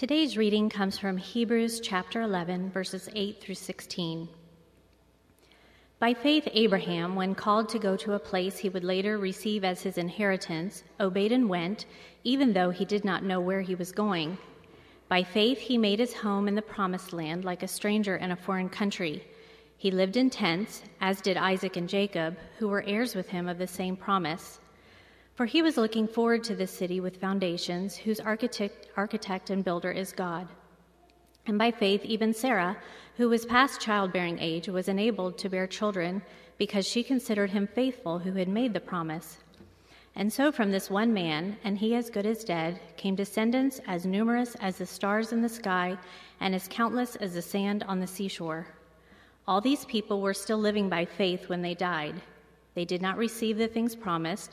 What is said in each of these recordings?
Today's reading comes from Hebrews chapter 11, verses 8 through 16. By faith, Abraham, when called to go to a place he would later receive as his inheritance, obeyed and went, even though he did not know where he was going. By faith, he made his home in the promised land like a stranger in a foreign country. He lived in tents, as did Isaac and Jacob, who were heirs with him of the same promise. For he was looking forward to the city with foundations, whose architect, architect and builder is God. And by faith, even Sarah, who was past childbearing age, was enabled to bear children because she considered him faithful who had made the promise. And so from this one man, and he as good as dead, came descendants as numerous as the stars in the sky and as countless as the sand on the seashore. All these people were still living by faith when they died. They did not receive the things promised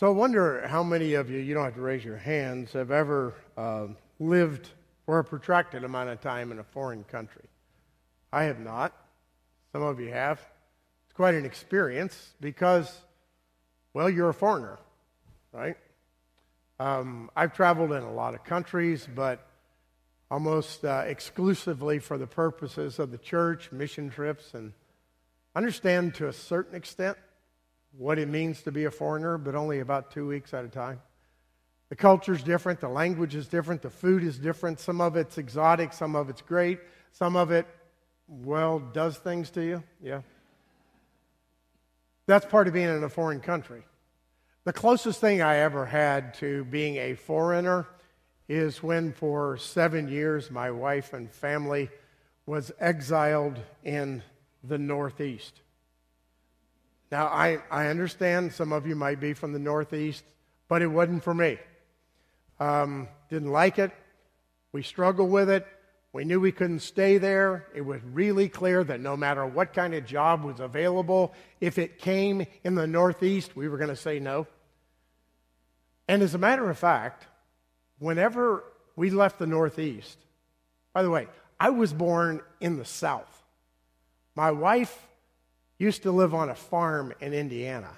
So I wonder how many of you, you don't have to raise your hands, have ever uh, lived for a protracted amount of time in a foreign country. I have not. Some of you have. It's quite an experience because, well, you're a foreigner, right? Um, I've traveled in a lot of countries, but almost uh, exclusively for the purposes of the church, mission trips, and understand to a certain extent what it means to be a foreigner, but only about two weeks at a time. The culture is different, the language is different, the food is different. Some of it's exotic, some of it's great, some of it, well, does things to you. Yeah. That's part of being in a foreign country. The closest thing I ever had to being a foreigner is when, for seven years, my wife and family was exiled in the Northeast. Now, I, I understand some of you might be from the Northeast, but it wasn't for me. Um, didn't like it. We struggled with it. We knew we couldn't stay there. It was really clear that no matter what kind of job was available, if it came in the Northeast, we were going to say no. And as a matter of fact, whenever we left the Northeast, by the way, I was born in the South. My wife used to live on a farm in Indiana.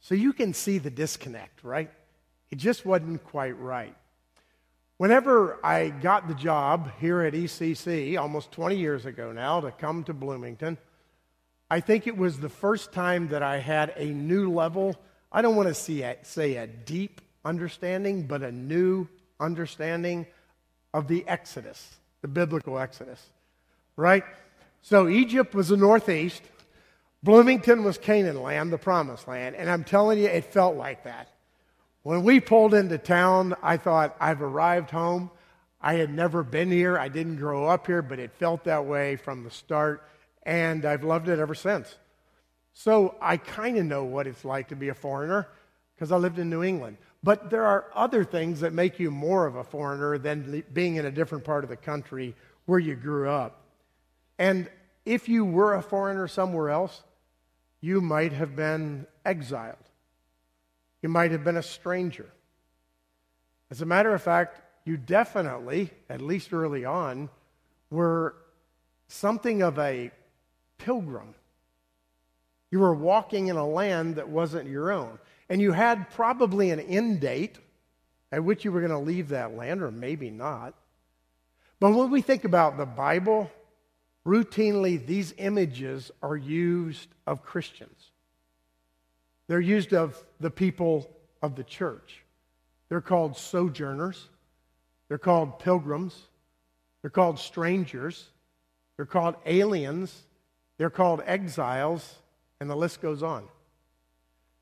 So you can see the disconnect, right? It just wasn't quite right. Whenever I got the job here at ECC, almost 20 years ago now, to come to Bloomington, I think it was the first time that I had a new level. I don't want to say a deep understanding, but a new understanding of the Exodus, the biblical Exodus, right? So Egypt was the northeast, Bloomington was Canaan land, the promised land, and I'm telling you, it felt like that. When we pulled into town, I thought, I've arrived home. I had never been here. I didn't grow up here, but it felt that way from the start, and I've loved it ever since. So I kind of know what it's like to be a foreigner because I lived in New England. But there are other things that make you more of a foreigner than being in a different part of the country where you grew up. And if you were a foreigner somewhere else, you might have been exiled. You might have been a stranger. As a matter of fact, you definitely, at least early on, were something of a pilgrim. You were walking in a land that wasn't your own. And you had probably an end date at which you were going to leave that land, or maybe not. But when we think about the Bible, routinely these images are used of Christians. They're used of the people of the church. They're called sojourners. They're called pilgrims. They're called strangers. They're called aliens. They're called exiles. And the list goes on.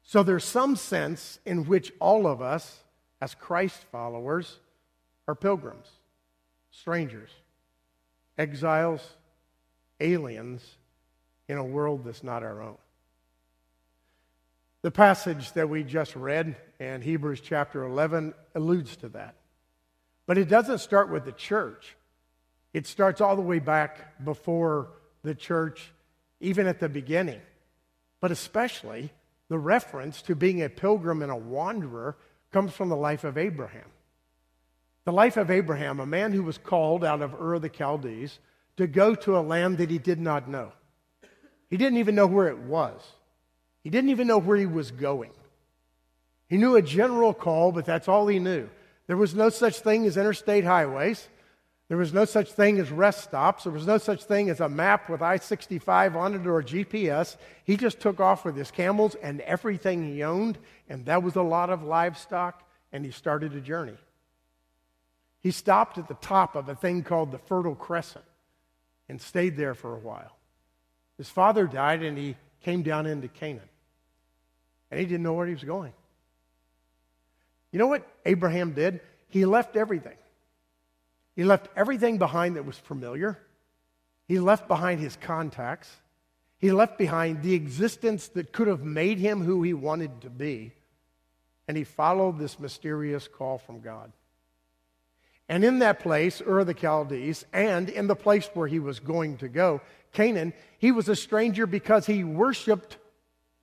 So there's some sense in which all of us, as Christ followers, are pilgrims, strangers, exiles, aliens in a world that's not our own. The passage that we just read in Hebrews chapter 11 alludes to that. But it doesn't start with the church, it starts all the way back before the church, even at the beginning. But especially the reference to being a pilgrim and a wanderer comes from the life of Abraham. The life of Abraham, a man who was called out of Ur of the Chaldees to go to a land that he did not know. He didn't even know where it was. He didn't even know where he was going. He knew a general call, but that's all he knew. There was no such thing as interstate highways. There was no such thing as rest stops. There was no such thing as a map with I 65 on it or GPS. He just took off with his camels and everything he owned, and that was a lot of livestock, and he started a journey. He stopped at the top of a thing called the Fertile Crescent and stayed there for a while. His father died, and he came down into Canaan. And he didn't know where he was going. You know what Abraham did? He left everything. He left everything behind that was familiar. He left behind his contacts. He left behind the existence that could have made him who he wanted to be. And he followed this mysterious call from God. And in that place, Ur of the Chaldees, and in the place where he was going to go, Canaan, he was a stranger because he worshiped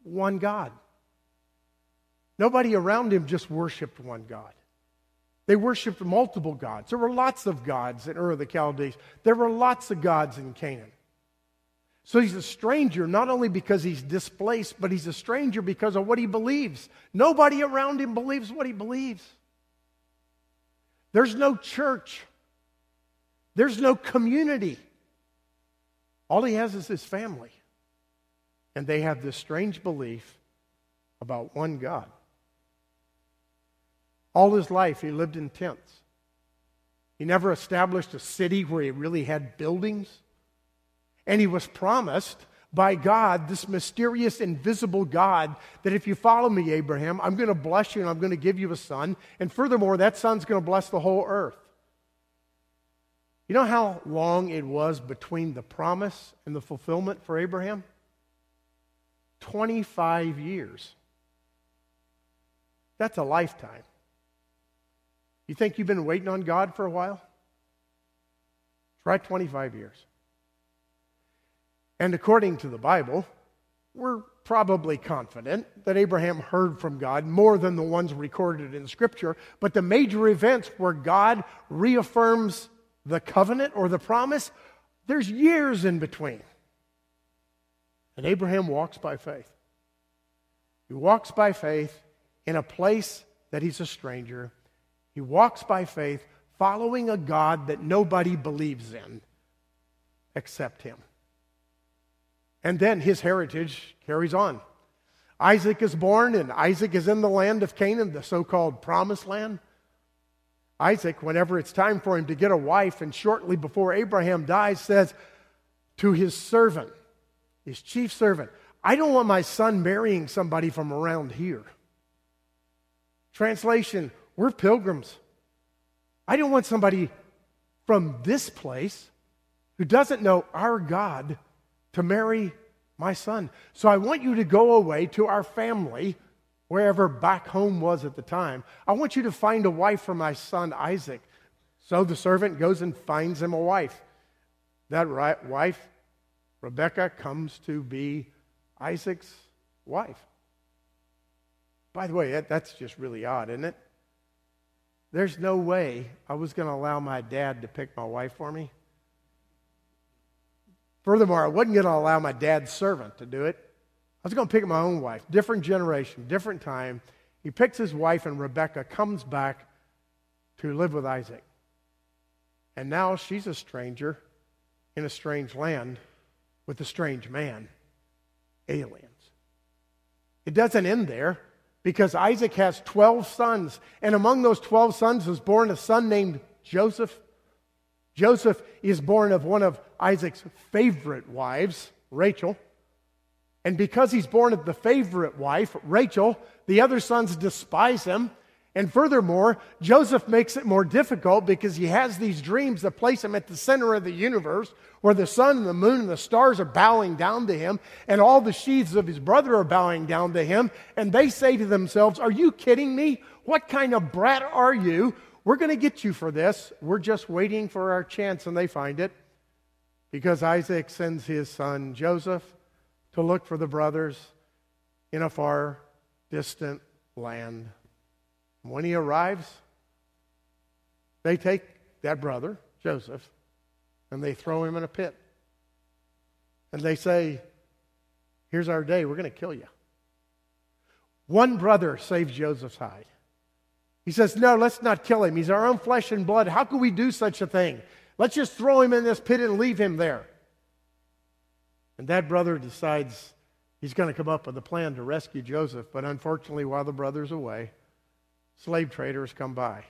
one God. Nobody around him just worshiped one God. They worshiped multiple gods. There were lots of gods in Ur of the Chaldees. There were lots of gods in Canaan. So he's a stranger not only because he's displaced, but he's a stranger because of what he believes. Nobody around him believes what he believes. There's no church, there's no community. All he has is his family. And they have this strange belief about one God. All his life, he lived in tents. He never established a city where he really had buildings. And he was promised by God, this mysterious, invisible God, that if you follow me, Abraham, I'm going to bless you and I'm going to give you a son. And furthermore, that son's going to bless the whole earth. You know how long it was between the promise and the fulfillment for Abraham? 25 years. That's a lifetime. You think you've been waiting on God for a while? Try 25 years. And according to the Bible, we're probably confident that Abraham heard from God more than the ones recorded in Scripture. But the major events where God reaffirms the covenant or the promise, there's years in between. And Abraham walks by faith. He walks by faith in a place that he's a stranger he walks by faith, following a God that nobody believes in except him. And then his heritage carries on. Isaac is born, and Isaac is in the land of Canaan, the so called promised land. Isaac, whenever it's time for him to get a wife, and shortly before Abraham dies, says to his servant, his chief servant, I don't want my son marrying somebody from around here. Translation we're pilgrims. I don't want somebody from this place who doesn't know our God to marry my son. So I want you to go away to our family, wherever back home was at the time. I want you to find a wife for my son Isaac. So the servant goes and finds him a wife. That right, wife, Rebecca, comes to be Isaac's wife. By the way, that, that's just really odd, isn't it? There's no way I was going to allow my dad to pick my wife for me. Furthermore, I wasn't going to allow my dad's servant to do it. I was going to pick my own wife. Different generation, different time. He picks his wife, and Rebecca comes back to live with Isaac. And now she's a stranger in a strange land with a strange man, aliens. It doesn't end there because Isaac has 12 sons, and among those 12 sons was born a son named Joseph. Joseph is born of one of Isaac's favorite wives, Rachel. And because he's born of the favorite wife, Rachel, the other sons despise him And furthermore, Joseph makes it more difficult because he has these dreams that place him at the center of the universe where the sun and the moon and the stars are bowing down to him and all the sheaths of his brother are bowing down to him. And they say to themselves, Are you kidding me? What kind of brat are you? We're going to get you for this. We're just waiting for our chance. And they find it because Isaac sends his son Joseph to look for the brothers in a far distant land. When he arrives, they take that brother, Joseph, and they throw him in a pit. And they say, Here's our day, we're going to kill you. One brother saves Joseph's hide. He says, No, let's not kill him. He's our own flesh and blood. How could we do such a thing? Let's just throw him in this pit and leave him there. And that brother decides he's going to come up with a plan to rescue Joseph. But unfortunately, while the brother's away, slave traders come by.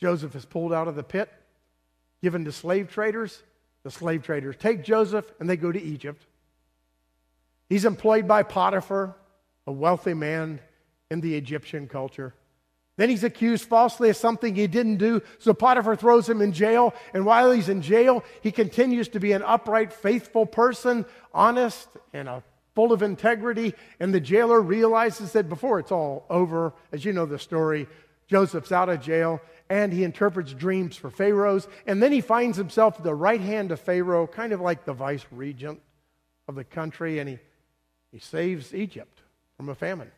Joseph is pulled out of the pit, given to slave traders. The slave traders take Joseph and they go to Egypt. He's employed by Potiphar, a wealthy man in the Egyptian culture. Then he's accused falsely of something he didn't do, so Potiphar throws him in jail. And while he's in jail, he continues to be an upright, faithful person, honest, and a full of integrity. And the jailer realizes that before it's all over, as you know the story, Joseph's out of jail and he interprets dreams for Pharaohs. And then he finds himself at the right hand of Pharaoh, kind of like the vice regent of the country, and he, he saves Egypt from a famine.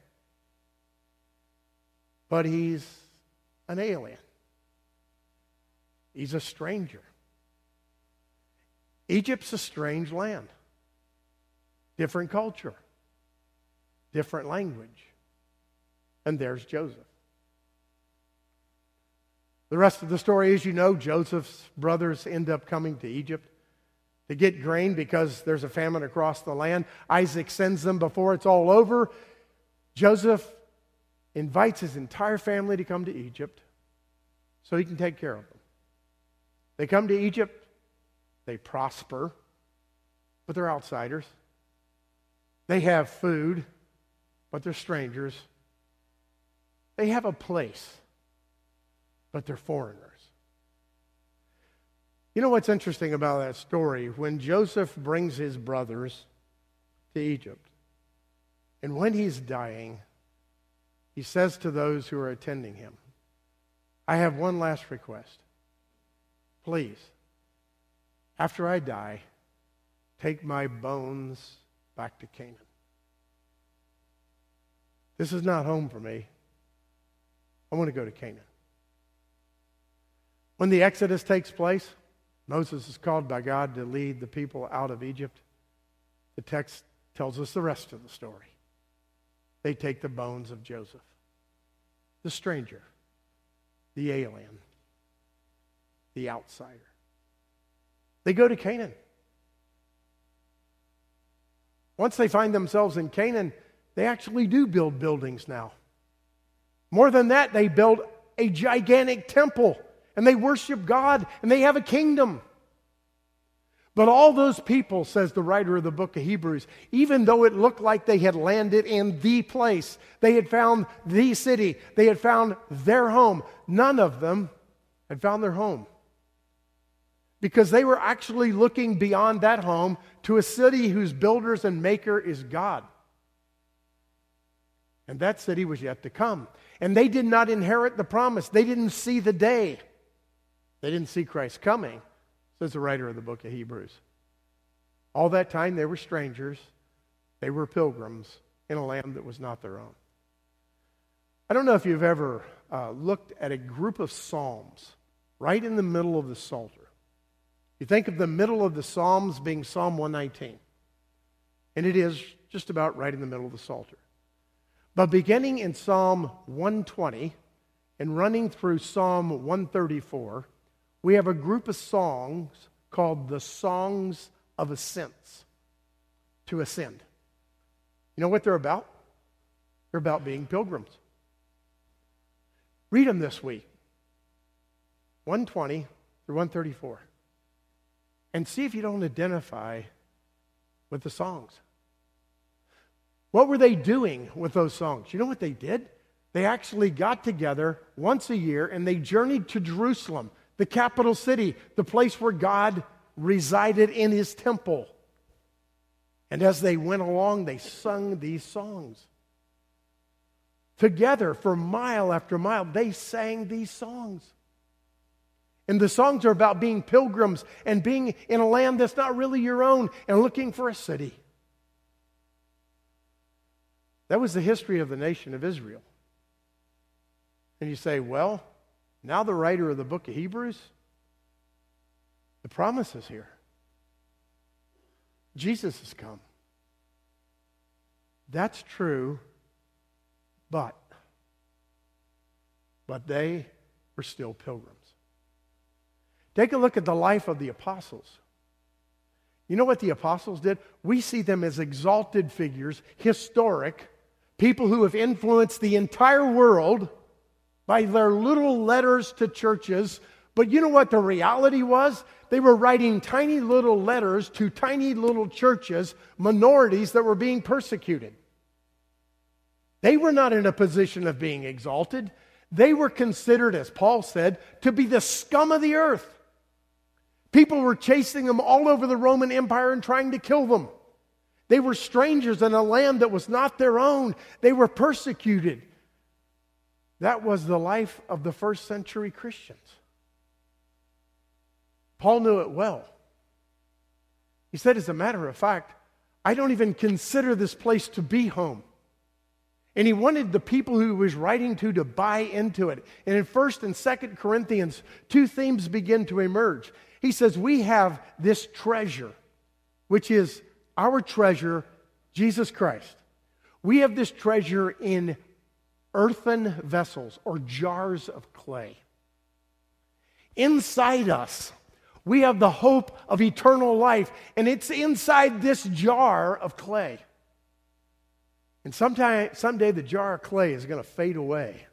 But he's an alien, he's a stranger. Egypt's a strange land, different culture, different language. And there's Joseph. The rest of the story, as you know, Joseph's brothers end up coming to Egypt to get grain because there's a famine across the land. Isaac sends them before it's all over. Joseph invites his entire family to come to Egypt so he can take care of them. They come to Egypt, they prosper, but they're outsiders. They have food, but they're strangers. They have a place but they're foreigners. You know what's interesting about that story? When Joseph brings his brothers to Egypt, and when he's dying, he says to those who are attending him, I have one last request. Please, after I die, take my bones back to Canaan. This is not home for me. I want to go to Canaan. When the Exodus takes place, Moses is called by God to lead the people out of Egypt. The text tells us the rest of the story. They take the bones of Joseph, the stranger, the alien, the outsider. They go to Canaan. Once they find themselves in Canaan, they actually do build buildings now. More than that, they build a gigantic temple and they worship God and they have a kingdom. But all those people, says the writer of the book of Hebrews, even though it looked like they had landed in the place, they had found the city, they had found their home, none of them had found their home. Because they were actually looking beyond that home to a city whose builders and maker is God. And that city was yet to come. And they did not inherit the promise, they didn't see the day. They didn't see Christ coming, says the writer of the book of Hebrews. All that time, they were strangers, they were pilgrims in a land that was not their own. I don't know if you've ever uh, looked at a group of Psalms right in the middle of the Psalter. You think of the middle of the Psalms being Psalm 119, and it is just about right in the middle of the Psalter. But beginning in Psalm 120 and running through Psalm 134, we have a group of songs called the Songs of Ascents to ascend. You know what they're about? They're about being pilgrims. Read them this week 120 through 134 and see if you don't identify with the songs. What were they doing with those songs? You know what they did? they actually got together once a year and they journeyed to Jerusalem, the capital city, the place where God resided in his temple. And as they went along, they sung these songs. Together, for mile after mile, they sang these songs. And the songs are about being pilgrims and being in a land that's not really your own and looking for a city. That was the history of the nation of Israel. And you say, well, now the writer of the book of Hebrews, the promise is here. Jesus has come. That's true, but but they were still pilgrims. Take a look at the life of the apostles. You know what the apostles did? We see them as exalted figures, historic, people who have influenced the entire world by their little letters to churches. But you know what the reality was? They were writing tiny little letters to tiny little churches, minorities that were being persecuted. They were not in a position of being exalted. They were considered, as Paul said, to be the scum of the earth. People were chasing them all over the Roman Empire and trying to kill them. They were strangers in a land that was not their own. They were persecuted. That was the life of the first century Christians. Paul knew it well. He said, as a matter of fact, I don't even consider this place to be home. And he wanted the people who he was writing to to buy into it. And in 1st and 2nd Corinthians, two themes begin to emerge. He says, We have this treasure, which is our treasure, Jesus Christ. We have this treasure in earthen vessels or jars of clay. Inside us, we have the hope of eternal life, and it's inside this jar of clay. And sometime, someday the jar of clay is going to fade away.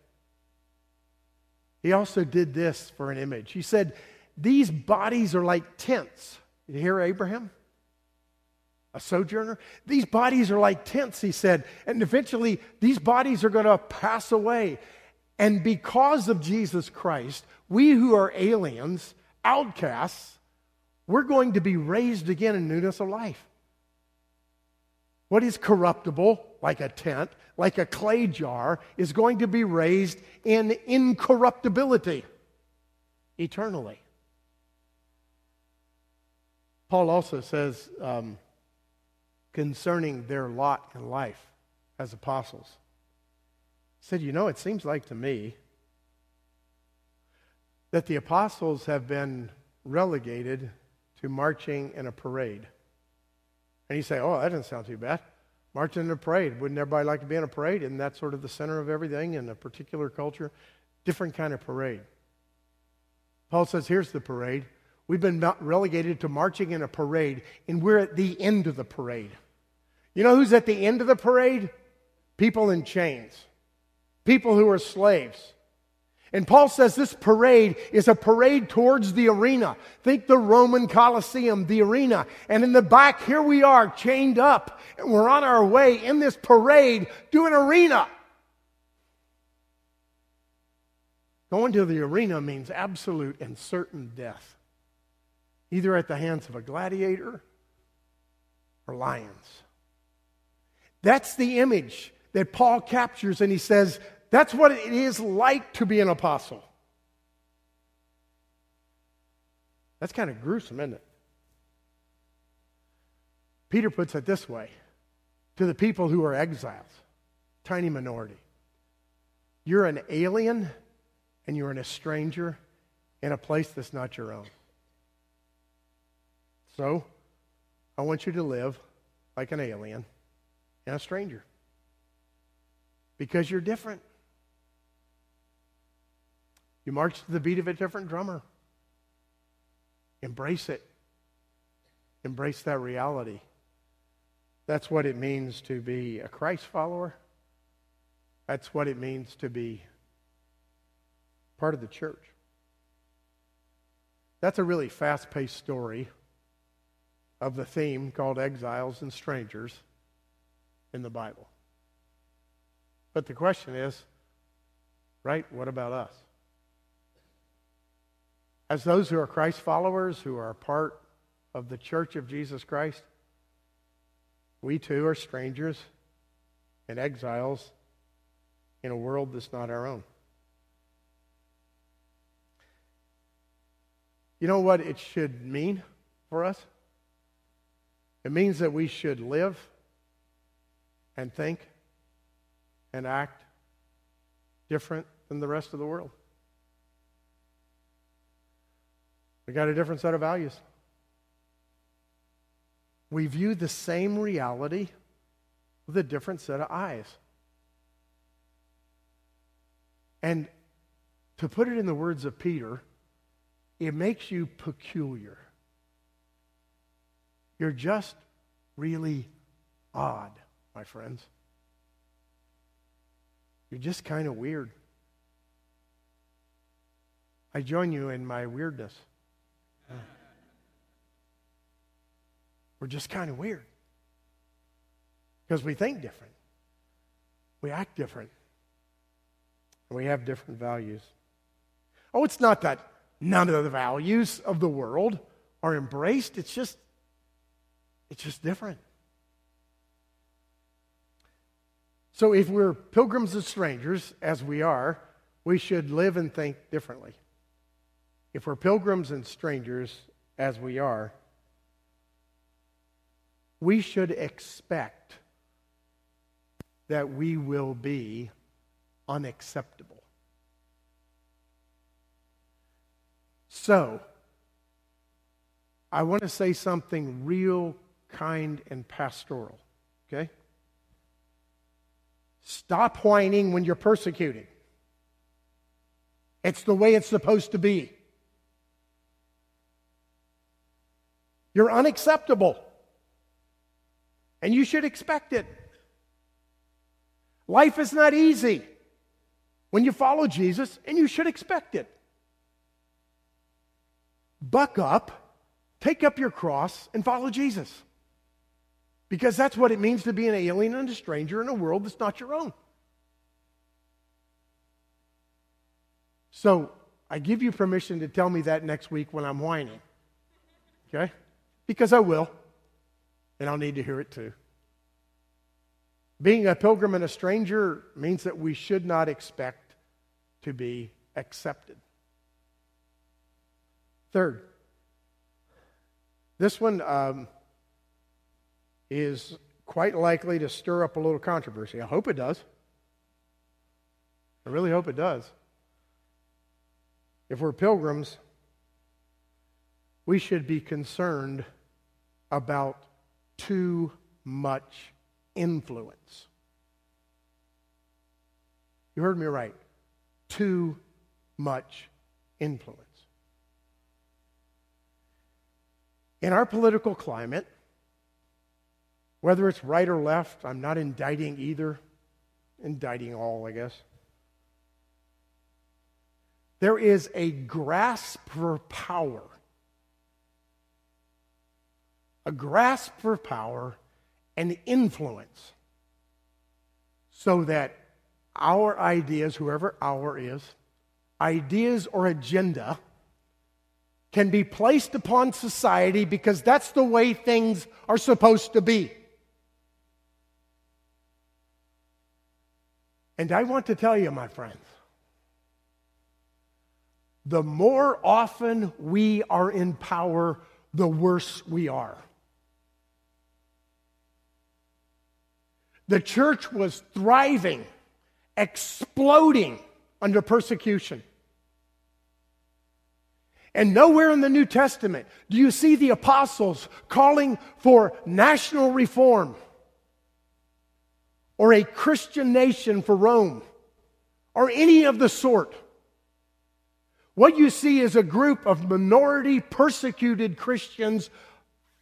He also did this for an image. He said, These bodies are like tents. You hear Abraham? A sojourner. These bodies are like tents, he said, and eventually these bodies are going to pass away. And because of Jesus Christ, we who are aliens, outcasts, we're going to be raised again in newness of life. What is corruptible, like a tent, like a clay jar, is going to be raised in incorruptibility eternally. Paul also says, um, concerning their lot in life as apostles. He said, You know, it seems like to me that the apostles have been relegated to marching in a parade. And you say, Oh, that doesn't sound too bad. Marching in a parade. Wouldn't everybody like to be in a parade? Isn't that sort of the center of everything in a particular culture? Different kind of parade. Paul says, Here's the parade. We've been relegated to marching in a parade, and we're at the end of the parade. You know who's at the end of the parade? People in chains, people who are slaves. And Paul says this parade is a parade towards the arena. Think the Roman Colosseum, the arena. And in the back, here we are chained up, and we're on our way in this parade to an arena. Going to the arena means absolute and certain death, either at the hands of a gladiator or lions. That's the image that Paul captures, and he says, that's what it is like to be an apostle. That's kind of gruesome, isn't it? Peter puts it this way to the people who are exiles, tiny minority. You're an alien and you're in a stranger in a place that's not your own. So, I want you to live like an alien and a stranger because you're different. You march to the beat of a different drummer. Embrace it. Embrace that reality. That's what it means to be a Christ follower. That's what it means to be part of the church. That's a really fast paced story of the theme called Exiles and Strangers in the Bible. But the question is right? What about us? As those who are Christ followers, who are part of the church of Jesus Christ, we too are strangers and exiles in a world that's not our own. You know what it should mean for us? It means that we should live and think and act different than the rest of the world. We got a different set of values. We view the same reality with a different set of eyes. And to put it in the words of Peter, it makes you peculiar. You're just really odd, my friends. You're just kind of weird. I join you in my weirdness. We're just kind of weird because we think different, we act different, and we have different values. Oh, it's not that none of the values of the world are embraced, it's just it's just different. So if we're pilgrims and strangers, as we are, we should live and think differently. If we're pilgrims and strangers, as we are, we should expect that we will be unacceptable. So, I want to say something real kind and pastoral, okay? Stop whining when you're persecuted. It's the way it's supposed to be. You're unacceptable. And you should expect it. Life is not easy when you follow Jesus, and you should expect it. Buck up, take up your cross, and follow Jesus. Because that's what it means to be an alien and a stranger in a world that's not your own. So I give you permission to tell me that next week when I'm whining. Okay? Because I will. And I'll need to hear it too. Being a pilgrim and a stranger means that we should not expect to be accepted. Third, this one um, is quite likely to stir up a little controversy. I hope it does. I really hope it does. If we're pilgrims, we should be concerned about too much influence. You heard me right. Too much influence. In our political climate, whether it's right or left, I'm not indicting either, indicting all, I guess. There is a grasp for power. A grasp for power and influence so that our ideas, whoever our is, ideas or agenda, can be placed upon society because that's the way things are supposed to be. And I want to tell you, my friends, the more often we are in power, the worse we are. The church was thriving, exploding under persecution. And nowhere in the New Testament do you see the apostles calling for national reform or a Christian nation for Rome or any of the sort. What you see is a group of minority persecuted Christians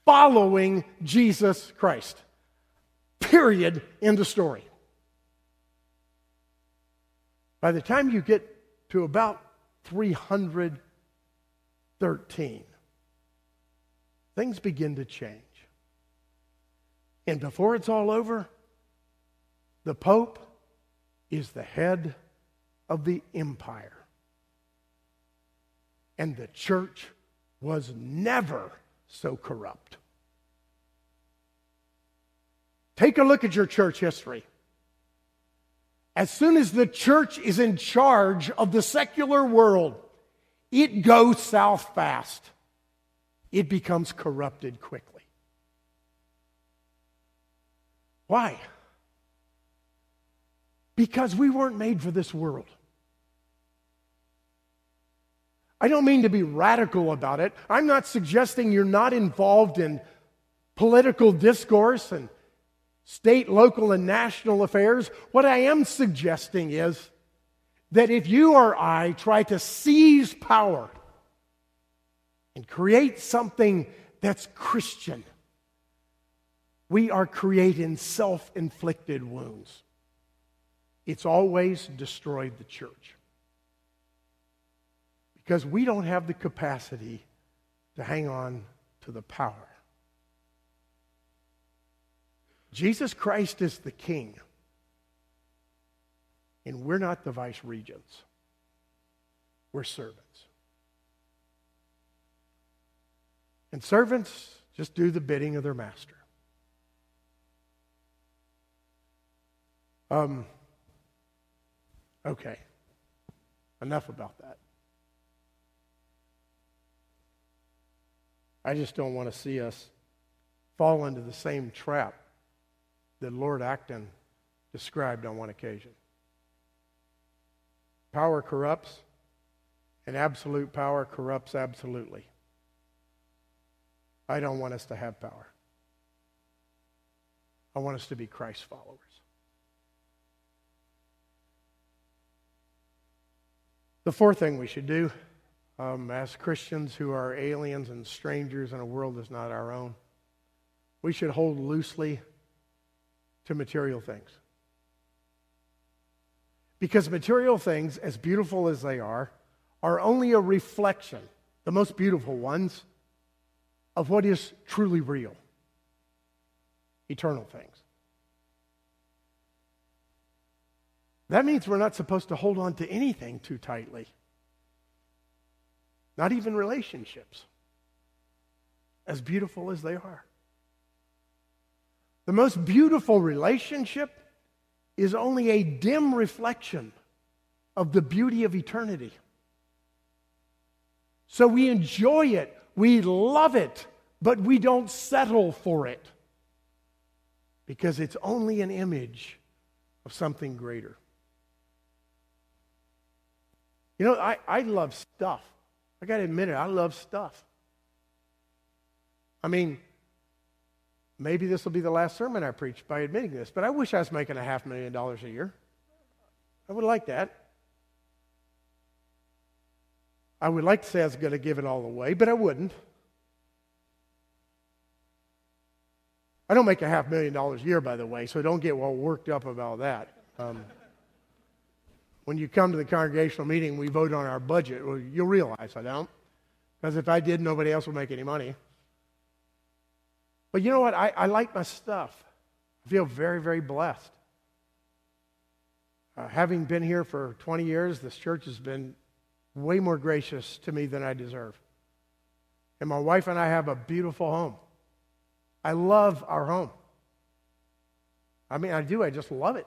following Jesus Christ. Period. End of story. By the time you get to about 313, things begin to change. And before it's all over, the Pope is the head of the empire. And the church was never so corrupt. Take a look at your church history. As soon as the church is in charge of the secular world, it goes south fast. It becomes corrupted quickly. Why? Because we weren't made for this world. I don't mean to be radical about it. I'm not suggesting you're not involved in political discourse and state, local, and national affairs. What I am suggesting is that if you or I try to seize power and create something that's Christian, we are creating self inflicted wounds. It's always destroyed the church because we don't have the capacity to hang on to the power. Jesus Christ is the king, and we're not the vice regents, we're servants. And servants just do the bidding of their master. Um, okay, enough about that. I just don't want to see us fall into the same trap that Lord Acton described on one occasion. Power corrupts, and absolute power corrupts absolutely. I don't want us to have power. I want us to be Christ followers. The fourth thing we should do um, as Christians who are aliens and strangers in a world that's not our own, we should hold loosely to material things. Because material things, as beautiful as they are, are only a reflection, the most beautiful ones, of what is truly real eternal things. That means we're not supposed to hold on to anything too tightly, not even relationships, as beautiful as they are. The most beautiful relationship is only a dim reflection of the beauty of eternity. So we enjoy it, we love it, but we don't settle for it because it's only an image of something greater. You know, I, I love stuff. I got to admit it, I love stuff. I mean, maybe this will be the last sermon I preach by admitting this, but I wish I was making a half million dollars a year. I would like that. I would like to say I was going to give it all away, but I wouldn't. I don't make a half million dollars a year, by the way, so don't get well worked up about that. Um, when you come to the congregational meeting, we vote on our budget. Well, you'll realize I don't. Because if I did, nobody else would make any money. But you know what? I, I like my stuff. I feel very, very blessed. Uh, having been here for 20 years, this church has been way more gracious to me than I deserve. And my wife and I have a beautiful home. I love our home. I mean, I do. I just love it.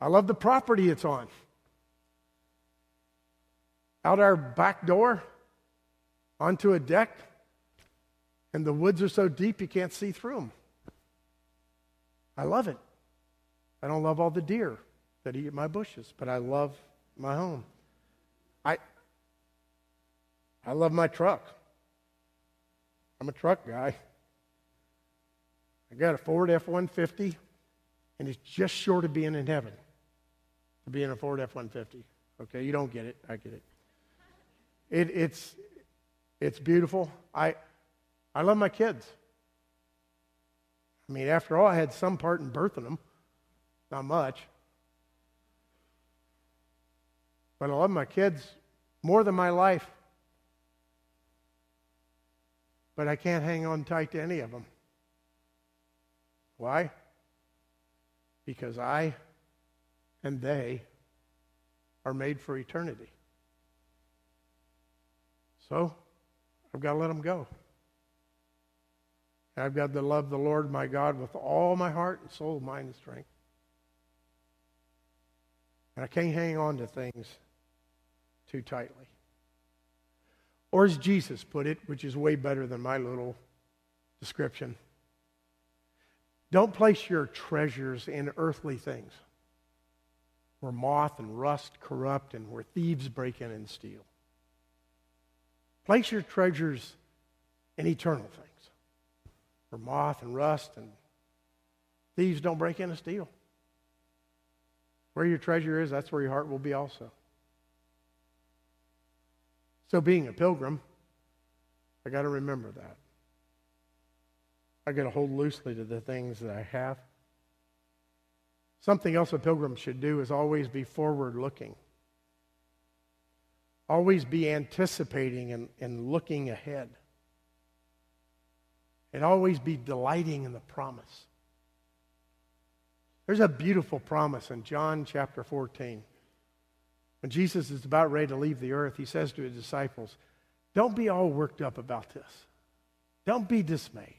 I love the property it's on. Out our back door, onto a deck, and the woods are so deep you can't see through them. I love it. I don't love all the deer that eat my bushes, but I love my home. I I love my truck. I'm a truck guy. I got a Ford F 150, and it's just short of being in heaven to be a Ford F 150. Okay, you don't get it. I get it. it it's, it's beautiful. I, I love my kids. I mean, after all, I had some part in birthing them. Not much. But I love my kids more than my life. But I can't hang on tight to any of them. Why? Because I and they are made for eternity. So, I've got to let them go. I've got to love the Lord my God with all my heart and soul, mind, and strength. And I can't hang on to things too tightly. Or as Jesus put it, which is way better than my little description don't place your treasures in earthly things where moth and rust corrupt and where thieves break in and steal. Place your treasures in eternal things where moth and rust and thieves don't break in and steal. Where your treasure is, that's where your heart will be also. So, being a pilgrim, I got to remember that. I got to hold loosely to the things that I have. Something else a pilgrim should do is always be forward looking, always be anticipating and, and looking ahead, and always be delighting in the promise. There's a beautiful promise in John chapter 14. When Jesus is about ready to leave the earth, he says to his disciples, Don't be all worked up about this. Don't be dismayed.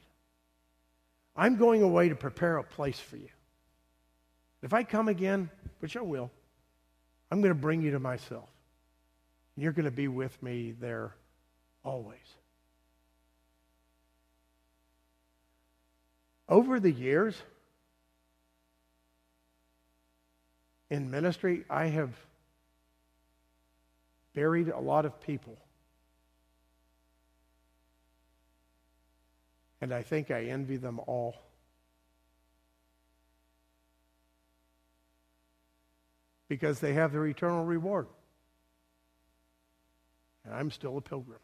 I'm going away to prepare a place for you. If I come again, which I will, I'm going to bring you to myself. And you're going to be with me there always. Over the years in ministry, I have buried a lot of people. And I think I envy them all. Because they have their eternal reward. And I'm still a pilgrim.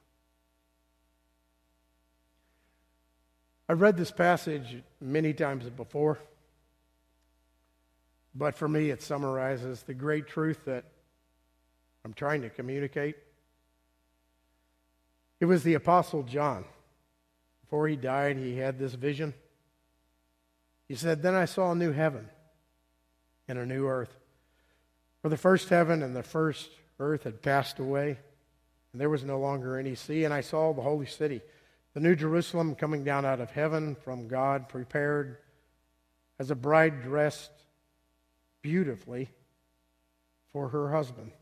I've read this passage many times before, but for me it summarizes the great truth that I'm trying to communicate. It was the Apostle John. Before he died, he had this vision. He said, Then I saw a new heaven and a new earth. For the first heaven and the first earth had passed away, and there was no longer any sea. And I saw the holy city, the new Jerusalem, coming down out of heaven from God, prepared as a bride dressed beautifully for her husband.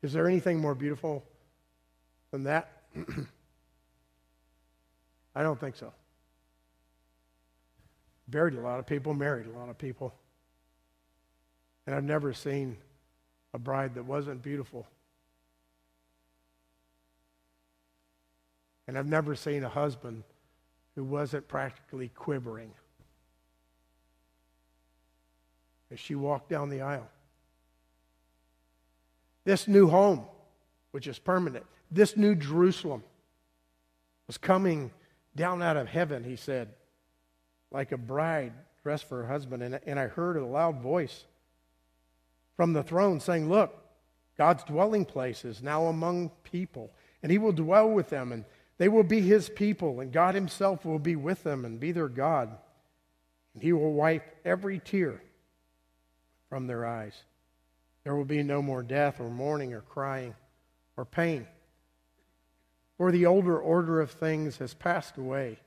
Is there anything more beautiful than that? I don't think so. Buried a lot of people, married a lot of people. And I've never seen a bride that wasn't beautiful. And I've never seen a husband who wasn't practically quivering as she walked down the aisle. This new home, which is permanent, this new Jerusalem was coming down out of heaven, he said, like a bride dressed for her husband. And, and I heard a loud voice from the throne saying, Look, God's dwelling place is now among people, and he will dwell with them, and they will be his people, and God himself will be with them and be their God. And he will wipe every tear from their eyes. There will be no more death or mourning or crying or pain. For the older order of things has passed away.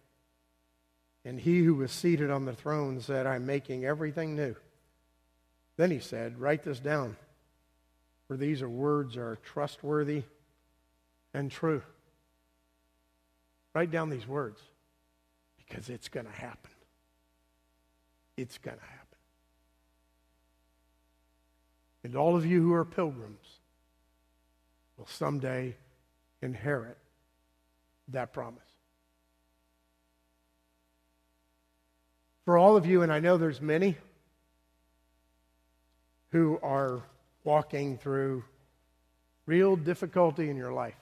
And he who was seated on the throne said, I'm making everything new. Then he said, Write this down, for these are words are trustworthy and true. Write down these words because it's going to happen. It's going to happen. And all of you who are pilgrims will someday inherit that promise. For all of you, and I know there's many who are walking through real difficulty in your life.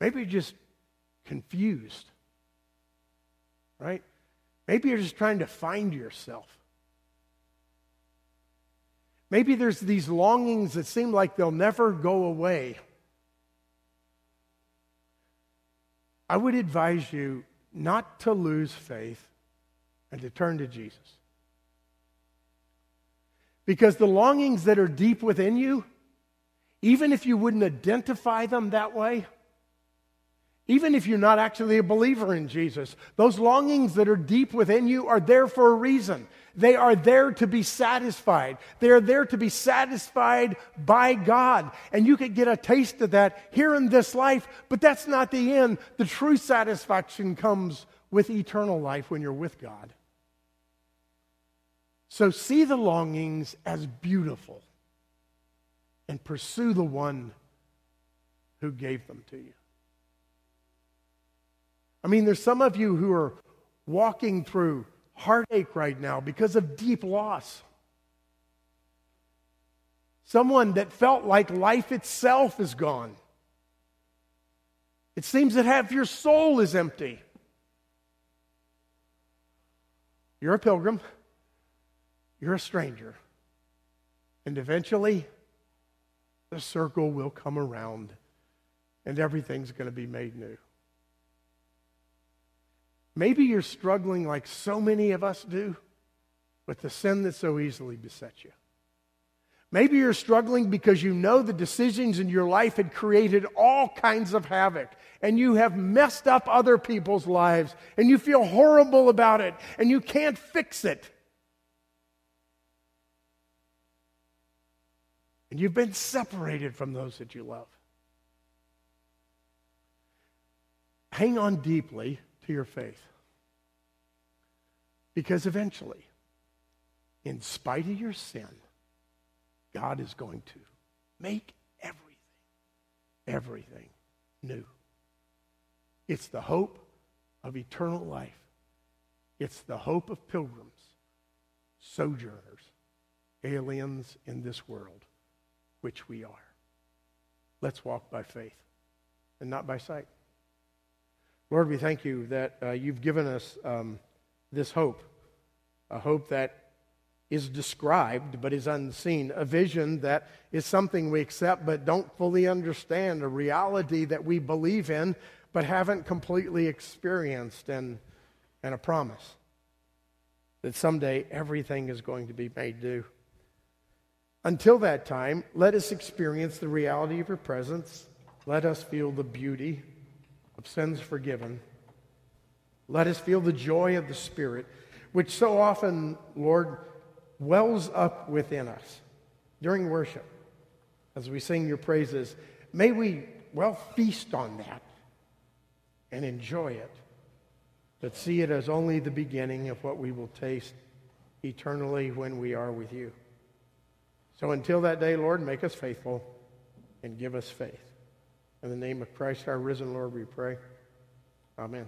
Maybe you're just confused, right? Maybe you're just trying to find yourself. Maybe there's these longings that seem like they'll never go away. I would advise you not to lose faith and to turn to Jesus. Because the longings that are deep within you, even if you wouldn't identify them that way, even if you're not actually a believer in Jesus, those longings that are deep within you are there for a reason. They are there to be satisfied. They are there to be satisfied by God. And you could get a taste of that here in this life, but that's not the end. The true satisfaction comes with eternal life when you're with God. So see the longings as beautiful and pursue the one who gave them to you. I mean, there's some of you who are walking through heartache right now because of deep loss. Someone that felt like life itself is gone. It seems that half your soul is empty. You're a pilgrim, you're a stranger, and eventually the circle will come around and everything's going to be made new. Maybe you're struggling like so many of us do with the sin that so easily besets you. Maybe you're struggling because you know the decisions in your life had created all kinds of havoc and you have messed up other people's lives and you feel horrible about it and you can't fix it. And you've been separated from those that you love. Hang on deeply to your faith. Because eventually, in spite of your sin, God is going to make everything, everything new. It's the hope of eternal life. It's the hope of pilgrims, sojourners, aliens in this world, which we are. Let's walk by faith and not by sight. Lord, we thank you that uh, you've given us um, this hope, a hope that is described but is unseen, a vision that is something we accept but don't fully understand, a reality that we believe in but haven't completely experienced, and, and a promise that someday everything is going to be made new. Until that time, let us experience the reality of your presence. Let us feel the beauty of sins forgiven. Let us feel the joy of the Spirit, which so often, Lord, wells up within us during worship as we sing your praises. May we, well, feast on that and enjoy it, but see it as only the beginning of what we will taste eternally when we are with you. So until that day, Lord, make us faithful and give us faith. In the name of Christ, our risen Lord, we pray. Amen.